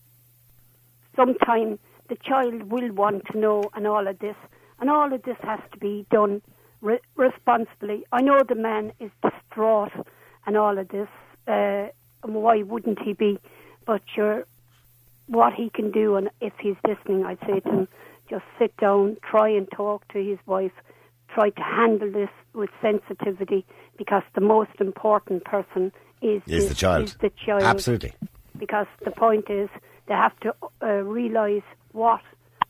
sometime the child will want to know and all of this, and all of this has to be done re- responsibly. I know the man is distraught and all of this. Uh, why wouldn't he be? But sure, what he can do, and if he's listening, I'd say to him, just sit down, try and talk to his wife, try to handle this with sensitivity, because the most important person is Is the child. Is the child. Absolutely. Because the point is, they have to uh, realise what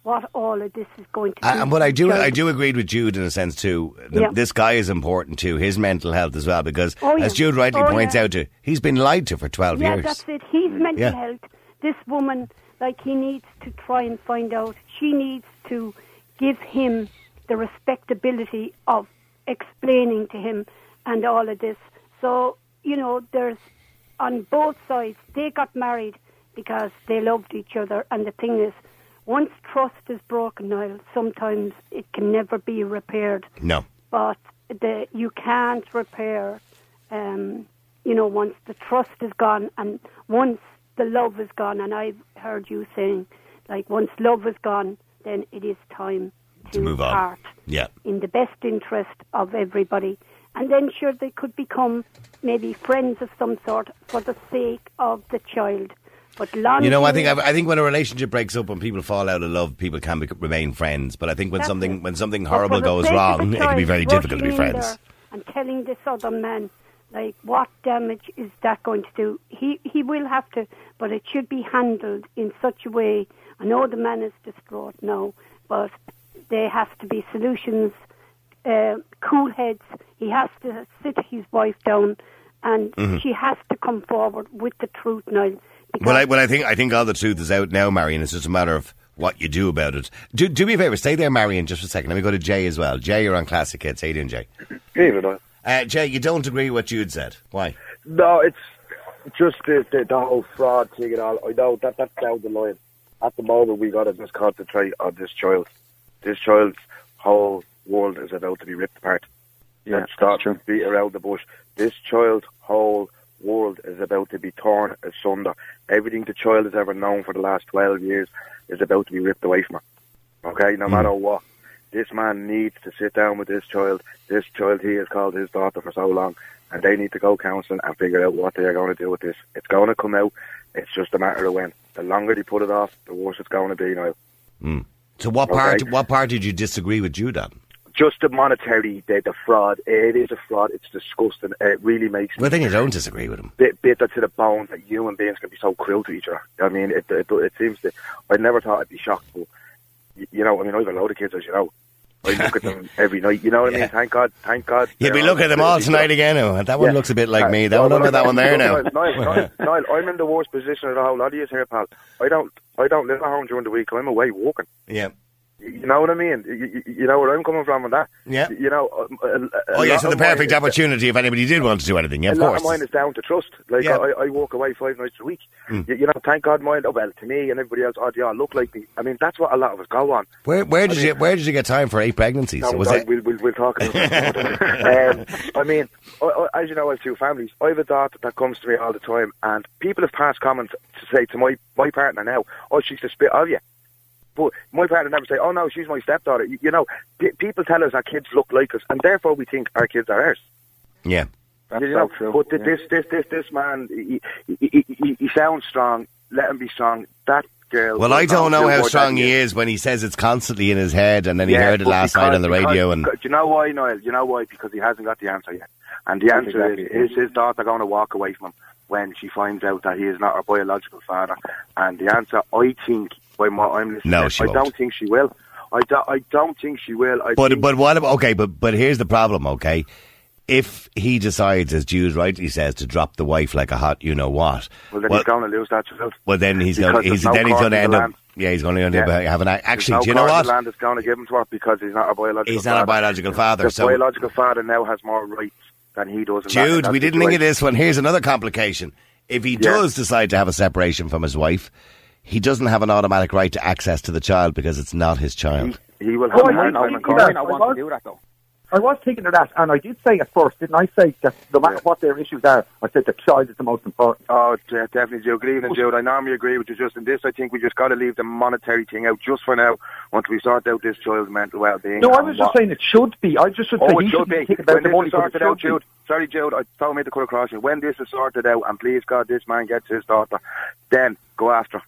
what all of this is going to do. And, what I do. I do agree with Jude in a sense too. The, Yeah. This guy is important too, his mental health as well, because Oh, yeah. as Jude rightly Oh, points yeah. out to, he's been lied to for twelve Yeah, years. that's it. His mm. mental Yeah. health, this woman, like he needs to try and find out. She needs to give him the respectability of explaining to him and all of this. So you know, there's on both sides. They got married because they loved each other, and the thing is, once trust is broken, Niall, sometimes it can never be repaired No. but the you can't repair. Um, you know, once the trust is gone and once the love is gone, and I've heard you saying, like, once love is gone, then it is time to, To move on. Yeah. in the best interest of everybody. And then, sure, they could become maybe friends of some sort for the sake of the child. But long You know, I think I think when a relationship breaks up, when people fall out of love, people can be, remain friends. But I think when That's something it. when something horrible goes wrong, it can be very difficult to be friends. And telling this other man, like, what damage is that going to do? He he will have to, but it should be handled in such a way. I know the man is distraught now, but there have to be solutions, uh, cool heads. He has to sit his wife down, and Mm-hmm. she has to come forward with the truth now. Because- Well, I, well, I think I think all the truth is out now, Marion. It's just a matter of what you do about it. Do, do me a favour, stay there, Marion, just a second. Let me go to Jay as well. Jay, you're on Classic Hits. How you doing, Jay? Even Uh, Jay, you don't agree with what Jude said. Why? No, it's just the, the, the whole fraud thing and all. I know that that's down the line. At the moment, we got to just concentrate on this child. This child's whole world is about to be ripped apart. Yeah, Let's stop that's true. beat around the bush. This child's whole world is about to be torn asunder. Everything the child has ever known for the last 12 years is about to be ripped away from her. Okay, no hmm. matter what. This man needs to sit down with this child. This child he has called his daughter for so long, and they need to go counselling and figure out what they are going to do with this. It's going to come out. It's just a matter of when. The longer they put it off, the worse it's going to be now. Hmm. So, what Okay. part what part did you disagree with Jude on? Just the monetary, the, the fraud. It is a fraud. It's disgusting. It really makes Well, I think I don't disagree with him. bit bitter to the bone that human beings can be so cruel to each other. I mean, it it, it seems that I never thought I'd be shocked, but you know, I mean, I have a load of kids, as you know. I look at them [LAUGHS] every night. You know what I mean? Thank God, thank God. You'll be looking at them all tonight again. Oh, that one Yeah. looks a bit like Uh, me. That one, look at that one there now. Niall, Niall, Niall, [LAUGHS] Niall, I'm in the worst position of the whole lot of you here, pal. I don't, I don't live at home during the week. I'm away walking. Yeah. You know what I mean? You, you- know where I'm coming from with that. Yeah. You know. um, a- a- a Oh, yeah, so the of mine perfect opportunity if anybody did want to do anything. Yeah, of course. of mine is down to trust. Like Yeah. I, I walk away five nights a week. You, you know, thank God mine. Oh, well, to me and everybody else, oh, they all look like me. I mean, that's what a lot of us go on. Where, where did I mean- you where did you get time for eight pregnancies? No, Was it? we'll, we'll, we'll talk about that. [LAUGHS] um, I mean, I, I, as you know, I have two families. I have a daughter that comes to me all the time, and people have passed comments to say to my, my partner now, oh, she's the spit of you. But my partner never say, oh, no, she's my stepdaughter. You, you know, p- people tell us our kids look like us, and therefore we think our kids are ours. Yeah. That's You know, so true. But yeah. this, this, this, this man, he, he, he, he sounds strong. Let him be strong. That girl. Well, I don't know how strong he is when he says it's constantly in his head, and then he Yeah, heard it but last night on the because- radio. And because- do you know why, Noel? You know why? Because he hasn't got the answer yet. And the answer exactly is: is his daughter going to walk away from him when she finds out that he is not her biological father? And the answer, I think, by what I'm listening, No, she I won't. don't think she will. I, do, I don't think she will. I but but what? Okay, but but here's the problem. Okay, if he decides, as Jude rightly says, to drop the wife like a hot, you know what? well, then well, he's going to lose that child. well, then he's going. He's no then he's going to end up. Yeah, he's going to end up Yeah. having. A, actually, no do you know what? The land is going to give him to her because he's not her biological. He's not father. a biological father. The So biological father now has more rights than he does. in that- in Jude, that we didn't think of this one. Here's another complication. If he Yeah. does decide to have a separation from his wife, he doesn't have an automatic right to access to the child because it's not his child. He, he will have Oh, a I hard know, time he- in he court. does. might not want to do that though. I was thinking of that, and I did say at first, didn't I say that no matter Yeah. what their issues are, I said the child is the most important. Oh, de- definitely, Jude. Good evening, Jude. I normally agree with you just in this. I think we just got to leave the monetary thing out just for now until we sort out this child's mental well-being. No, I was just what- saying it should be. I just should Oh, say it he should should be. be about When the this money, is sorted out, should be. Jude. Sorry, Jude. I told me to cut across you. When this is sorted out, and please God, this man gets his daughter, then go after.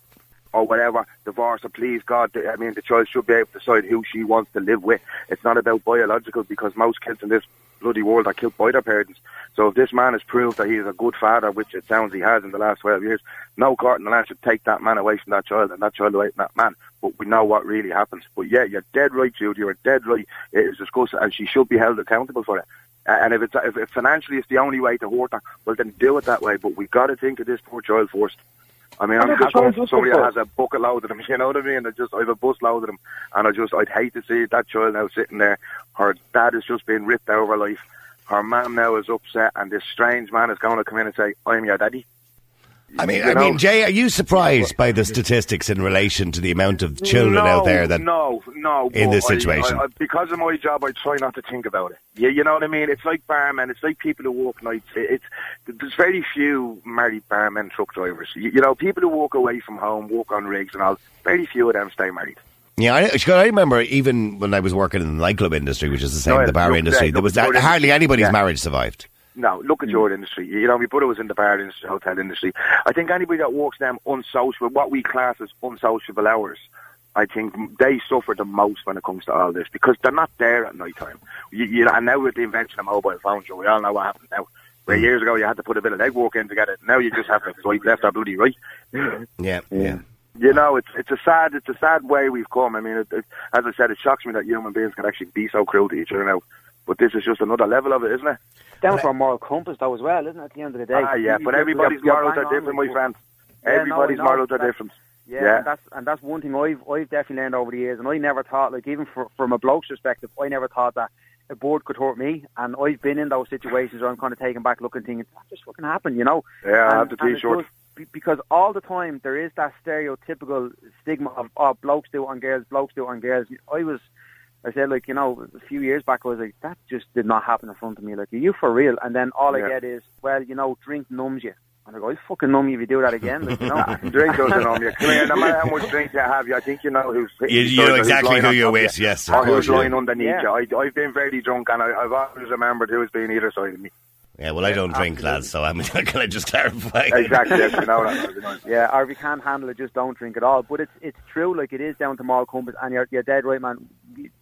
Or whatever, divorce, or please God, I mean, the child should be able to decide who she wants to live with. It's not about biological because most kids in this bloody world are killed by their parents. So if this man has proved that he is a good father, which it sounds he has in the last 12 years, no court in the land should take that man away from that child and that child away from that man. But we know what really happens. But yeah, you're dead right, Jude. You're dead right. It is disgusting and she should be held accountable for it. And if it's if, if financially it's the only way to hurt her, well then do it that way. But we got to think of this poor child first. I mean, I'm happy if somebody has a bucket load of them. [LAUGHS] You know what I mean? I just I have a bus load of them, and I just I'd hate to see that child now sitting there. Her dad has just been ripped out of her life. Her mum now is upset, and this strange man is going to come in and say, "I'm your daddy." I mean, You I know? mean, Jay, are you surprised by the statistics in relation to the amount of children no, out there that? no, no. in this situation? I, I, because of my job, I try not to think about it. Yeah, you know what I mean? It's like barmen. It's like people who work nights. It, it's there's very few married barmen, truck drivers. You, you know, people who walk away from home, walk on rigs and all. Very few of them stay married. Yeah, I, I remember even when I was working in the nightclub industry, which is the same No, the bar industry, there was hardly anybody's yeah. marriage survived. No, look at hmm. your industry. You know, my brother was in the bar industry, hotel industry. I think anybody that works them unsociable, what we class as unsociable hours, I think they suffer the most when it comes to all this because they're not there at night time. You, you know, and now with the invention of mobile phones, we all know what happened now. Where hmm. years ago you had to put a bit of legwork in to get it. Now you just have to swipe left or bloody right. [LAUGHS] Yeah, um, yeah. You know, it's it's a sad it's a sad way we've come. I mean, it, it, as I said, it shocks me that human beings can actually be so cruel to each other now. But this is just another level of it, isn't it? Down to our moral compass, though, as well, isn't it? At the end of the day. Ah, yeah, You- but you're- everybody's you're morals bang are on different, my it. friend. Yeah, Everybody's I know. morals are different. Yeah, Yeah. And that's and that's one thing I've I've definitely learned over the years, and I never thought like even for, from a bloke's perspective, I never thought that a board could hurt me, and I've been in those situations where I'm kind of taken back, looking, thinking that just fucking happened, you know. Yeah, I have the and it t-shirt. does, because all the time there is that stereotypical stigma of oh blokes do it on girls, blokes do it on girls. I was. I said, like, you know, a few years back, I was like, that just did not happen in front of me. Like, are you for real? And then all Yeah. I get is, well, you know, drink numbs you. And I go, I fucking numb you if you do that again. Like, you know? [LAUGHS] [LAUGHS] drink doesn't on you. Come here, no matter how much drink you have, you, I think you know who's. You- you know exactly who you're with, you, yes, Or who's lying underneath Yeah. you. I, I've been very drunk, and I, I've always remembered who's been either side of me. Yeah, well, I don't drink, lads, so I'm [LAUGHS] can I just clarify? Exactly, yes, you know. Yeah, or if you can't handle it, just don't drink at all. But it's it's true, like it is down to moral compass, and you're you're dead right, man.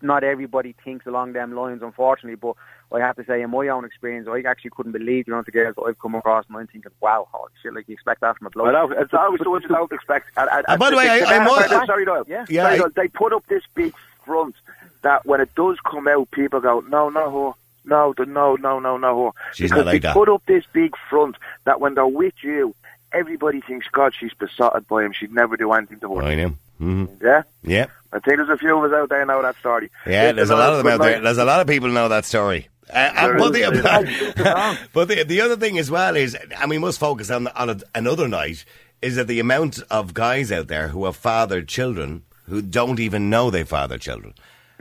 Not everybody thinks along them lines, unfortunately. But I have to say, in my own experience, I actually couldn't believe the amount of girls I've come across, and I'm thinking, wow, holy shit, like you expect that from a bloke. I know, it's always the ones you don't expect. And, and, And by the way, I, I'm sorry, more- sorry, Doyle. Yeah. Yeah, Sorry, I- Doyle, they put up this big front that when it does come out, people go, no, no, whore. No, no, no, no, no. whore." She's because not like they that. put up this big front that when they're with you, everybody thinks, God, she's besotted by him. She'd never do anything to her. I know. hmm Yeah? Yeah, I think there's a few of us out there know that story. yeah. It's There's a lot of them out there. There's a lot of people know that story. Uh, but, the, [LAUGHS] but the the other thing as well is, and we must focus on on a, another night, is that the amount of guys out there who have fathered children who don't even know they father children.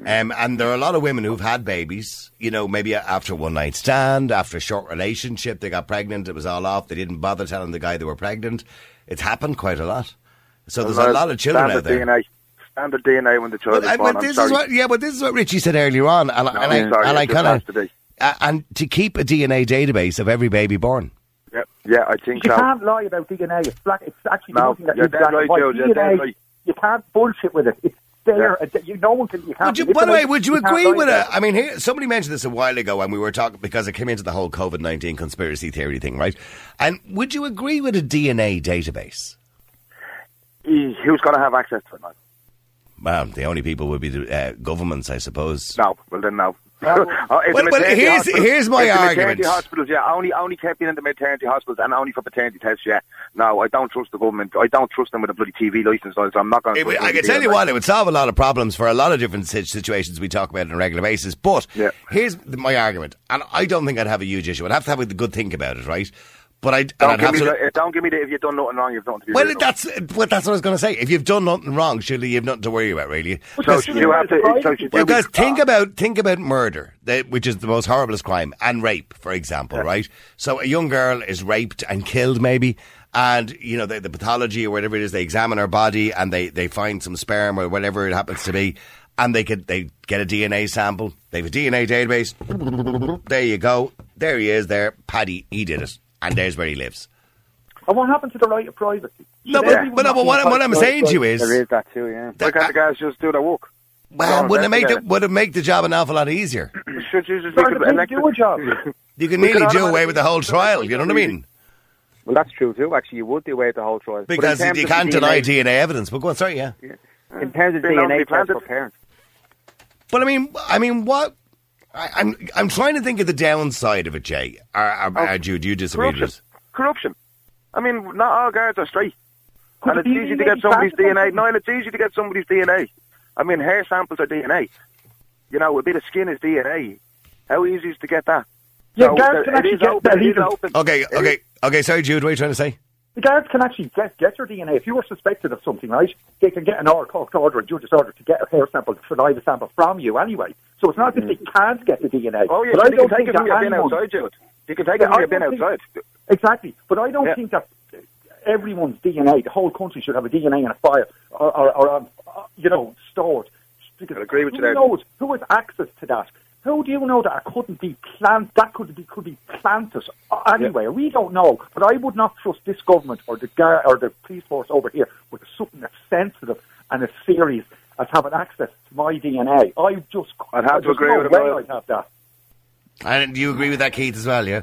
Um, and there are a lot of women who've had babies, you know, maybe after a one night stand, after a short relationship, they got pregnant, it was all off, they didn't bother telling the guy they were pregnant. It's happened quite a lot. So there's a lot of children out there. DNA. Standard DNA when the child But, is born. but I'm this sorry. is what, yeah, but this is what Richie said earlier on, and, No, and I, sorry, and I kind has to of, be. uh, and to keep a DNA database of every baby born. Yeah, yeah, I think You so. can't lie about DNA. It's black. It's actually No, something that you're is dead right. Joe, you're dead DNA, right. You can't bullshit with it. It's there. You no one can. You. Would you, by the way, would you can't agree with it? I mean, here, somebody mentioned this a while ago when we were talking because it came into the whole COVID nineteen conspiracy theory thing, right? And would you agree with a DNA database? Who's going to have access to it, man? Well, the only people would be the uh, governments, I suppose. No, well then no. The Well, well, here's- here's my argument. Maternity hospitals, yeah, only only kept in the maternity hospitals and only for paternity tests. Yeah, no, I don't trust the government. I don't trust them with a bloody TV license. So I'm not going. Would, I can tell you what, it would solve a lot of problems for a lot of different situations we talk about on a regular basis. But Yeah. here's my argument, and I don't think I'd have a huge issue. I'd have to have a good think about it, right? But I, Don't give, have me to. the, don't give me the if you've done nothing wrong, you've nothing to be Well, that's well, that's what I was going to say. If you've done nothing wrong, surely you've nothing to worry about, really. about. So you have to. So you do. Because think about think about murder, which is the most horriblest crime, and rape, for example, right? So a young girl is raped and killed, maybe, and you know the, the pathology or whatever it is, they examine her body and they they find some sperm or whatever it happens to be, and they could they get a DNA sample. They have a DNA database. There you go. There he is. There, Paddy. He did it, and there's where he lives. And what happened to the right of privacy? No, Should but, everyone but, no, but what, what I'm saying to you is, There is that too, yeah. Why can't the guys just do their work? well, wouldn't it make the, would it make the job an awful lot easier? [CLEARS THROAT] Should you just make the do a job. [LAUGHS] You can We nearly do away with the whole trial. You know what I mean? Well, that's true too. Actually, you would do away with the whole trial. Because terms you can't deny DNA evidence. But go on, sorry, yeah. In terms of Been known to be DNA tests for parents. But I mean, I mean, what? I, I'm I'm trying to think of the downside of it, Jay. Or, or, Oh, uh, or Jude, you disagree with corruption. us? Corruption. I mean, not all guards are straight. Could and it's easy to get somebody's? DNA. No, it's easy to get somebody's DNA. I mean, hair samples are DNA. You know, a bit of skin is DNA. How easy is to get that? Yeah, So, guards can actually get open, that it is even- open. Okay, okay, okay. Sorry, Jude. What are you trying to say? The guards can actually get, get your DNA. If you were suspected of something, right, they can get an order, court order, a judge's order to get a hair sample, to saliva sample from you anyway. So it's not that they can't get the DNA. Oh, yeah, but so I you don't can take think it from your bin outside, Jude. You can take Yeah, it from your bin outside. Exactly. But I don't Yeah. think that everyone's DNA, the whole country should have a DNA in a file or, or, or um, uh, you know, stored. Because I agree with you who knows? Who has access to that? How do you know that it couldn't be plant? That could be could be planted uh, anywhere. We don't know, but I would not trust this government or the gar- or the police force over here with something that's sensitive and as serious as having access to my DNA. I just I'd have to there's agree no with him, way I'd have that. And do you agree with that, Keith, as well? Yeah.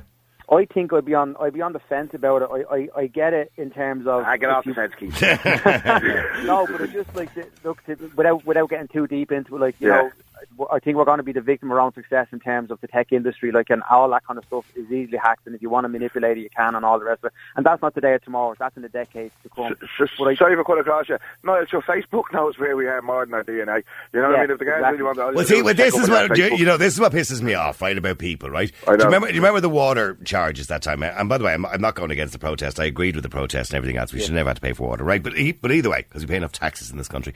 I think I'd be on I'd be on the fence about it. I, I, I get it in terms of I get if off the you- fence, Keith. [LAUGHS] no, but it's just like the- look to, without without getting too deep into it. Like you Yeah. know, I think we're going to be the victim of our own success in terms of the tech industry. Like and all that kind of stuff is easily hacked, and if you want to manipulate it, you can, and all the rest of it. And that's not today or tomorrow. That's in the decades to come. S- s- But I- Sorry for cutting across you. No, it's your Facebook knows where we are more than our DNA. You know what Yeah, I mean? If the guys exactly. really want to, all Well, you see, do well, this is what you, you know. This is what pisses me off, right, about people, right? I Do you remember? Do you remember the water charges that time? And by the way, I'm, I'm not going against the protest. I agreed with the protest and everything else. We should never have to pay for water, right? But but either way, because we pay enough taxes in this country.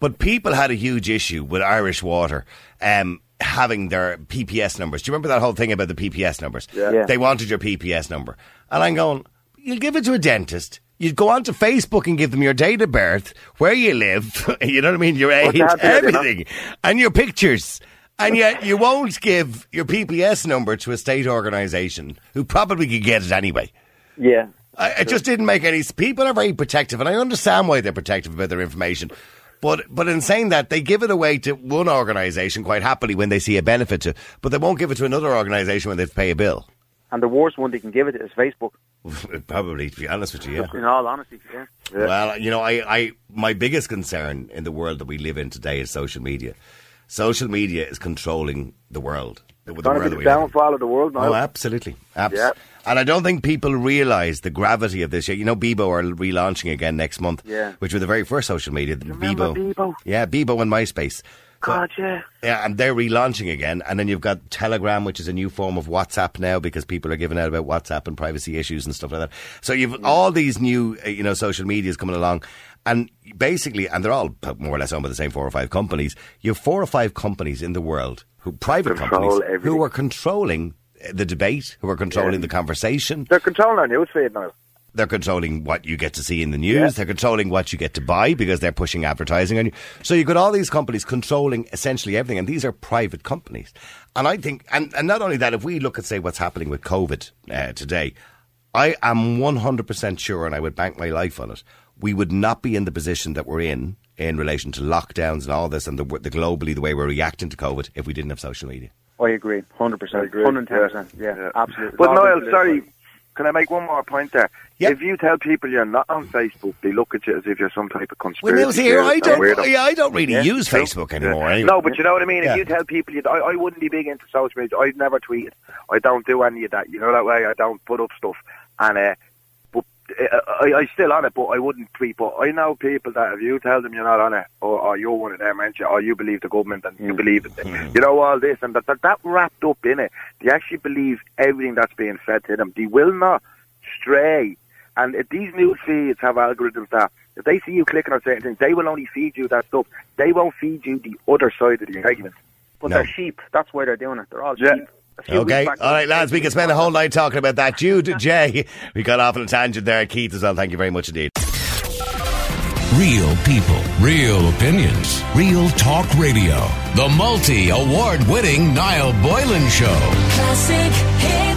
But people had a huge issue with Irish Water um, having their PPS numbers. Do you remember that whole thing about the PPS numbers? Yeah. Yeah. They wanted your PPS number, and I'm going. You'll give it to a dentist. You'd go onto Facebook and give them your date of birth, where you live, [LAUGHS] you know what I mean, your age, you have there, you know? everything, and your pictures. And yet you won't give your PPS number to a state organisation who probably could get it anyway. yeah, I, it just didn't make any. People are very protective, and I understand why they're protective about their information. But but in saying that, they give it away to one organisation quite happily when they see a benefit to, but they won't give it to another organisation when they pay a bill. and the worst one they can give it is Facebook. [LAUGHS] Probably, to be honest with you, yeah. In all honesty, yeah. Well, you know, I, I my biggest concern in the world that we live in today is social media. Social media is controlling the world. The, the world the we live in. downfall of the world now. Oh, absolutely. Abs- Yeah. And I don't think people realise the gravity of this. Yet. You know, Bebo are relaunching again next month, Yeah. which were the very first social media. remember Bebo? Yeah, Bebo and MySpace. So- God, yeah. yeah, and they're relaunching again. And then you've got Telegram, which is a new form of WhatsApp now because people are giving out about WhatsApp and privacy issues and stuff like that. So you've all these new, uh, you know, social medias coming along. And basically, and they're all more or less owned by the same four or five companies. You have four or five companies in the world who, private Control companies, everything. who are controlling the debate, who are controlling Yeah. the conversation. They're controlling our newsfeed now. They're controlling what you get to see in the news. Yeah. They're controlling what you get to buy because they're pushing advertising on you. So you've got all these companies controlling essentially everything, and these are private companies. And I think, and, and not only that, if we look at, say, what's happening with COVID uh, today, I am 100% sure, and I would bank my life on it, we would not be in the position that we're in in relation to lockdowns and all this and the, the globally, the way we're reacting to COVID if we didn't have social media. I agree, hundred percent, I agree, hundred ten percent. Yeah, Yeah. absolutely. But All Niall, sorry, can I make one more point there? Yeah. If you tell people you're not on Facebook, they look at you as if you're some type of Well, conspiracy. Neil, see here, I don't, yeah, I don't really Yeah, use. Facebook anymore. Yeah. Anyway. No, but you know what I mean. Yeah. If you tell people, you, I, I wouldn't be big into social media. I'd never tweet. I don't do any of that. You know that way. I don't put up stuff, and uh, I, I still on it, but I wouldn't tweet. But I know people that if you tell them you're not on it, or, or you're one of them, aren't you? Or you believe the government and Mm. you believe it, you know all this and that, that that wrapped up in it. They actually believe everything that's being fed to them. They will not stray. And if these news feeds have algorithms that if they see you clicking on certain things, they will only feed you that stuff. They won't feed you the other side of the argument. But No. they're sheep. That's why they're doing it. They're all Yeah. sheep. A few Okay, weeks back- all right, lads. We can spend a whole night talking about that. Jude, [LAUGHS] Jay, we got off on a tangent there. Keith as well. Thank you very much indeed. Real people, real opinions, real talk radio. The multi award winning Niall Boylan Show. Classic hits.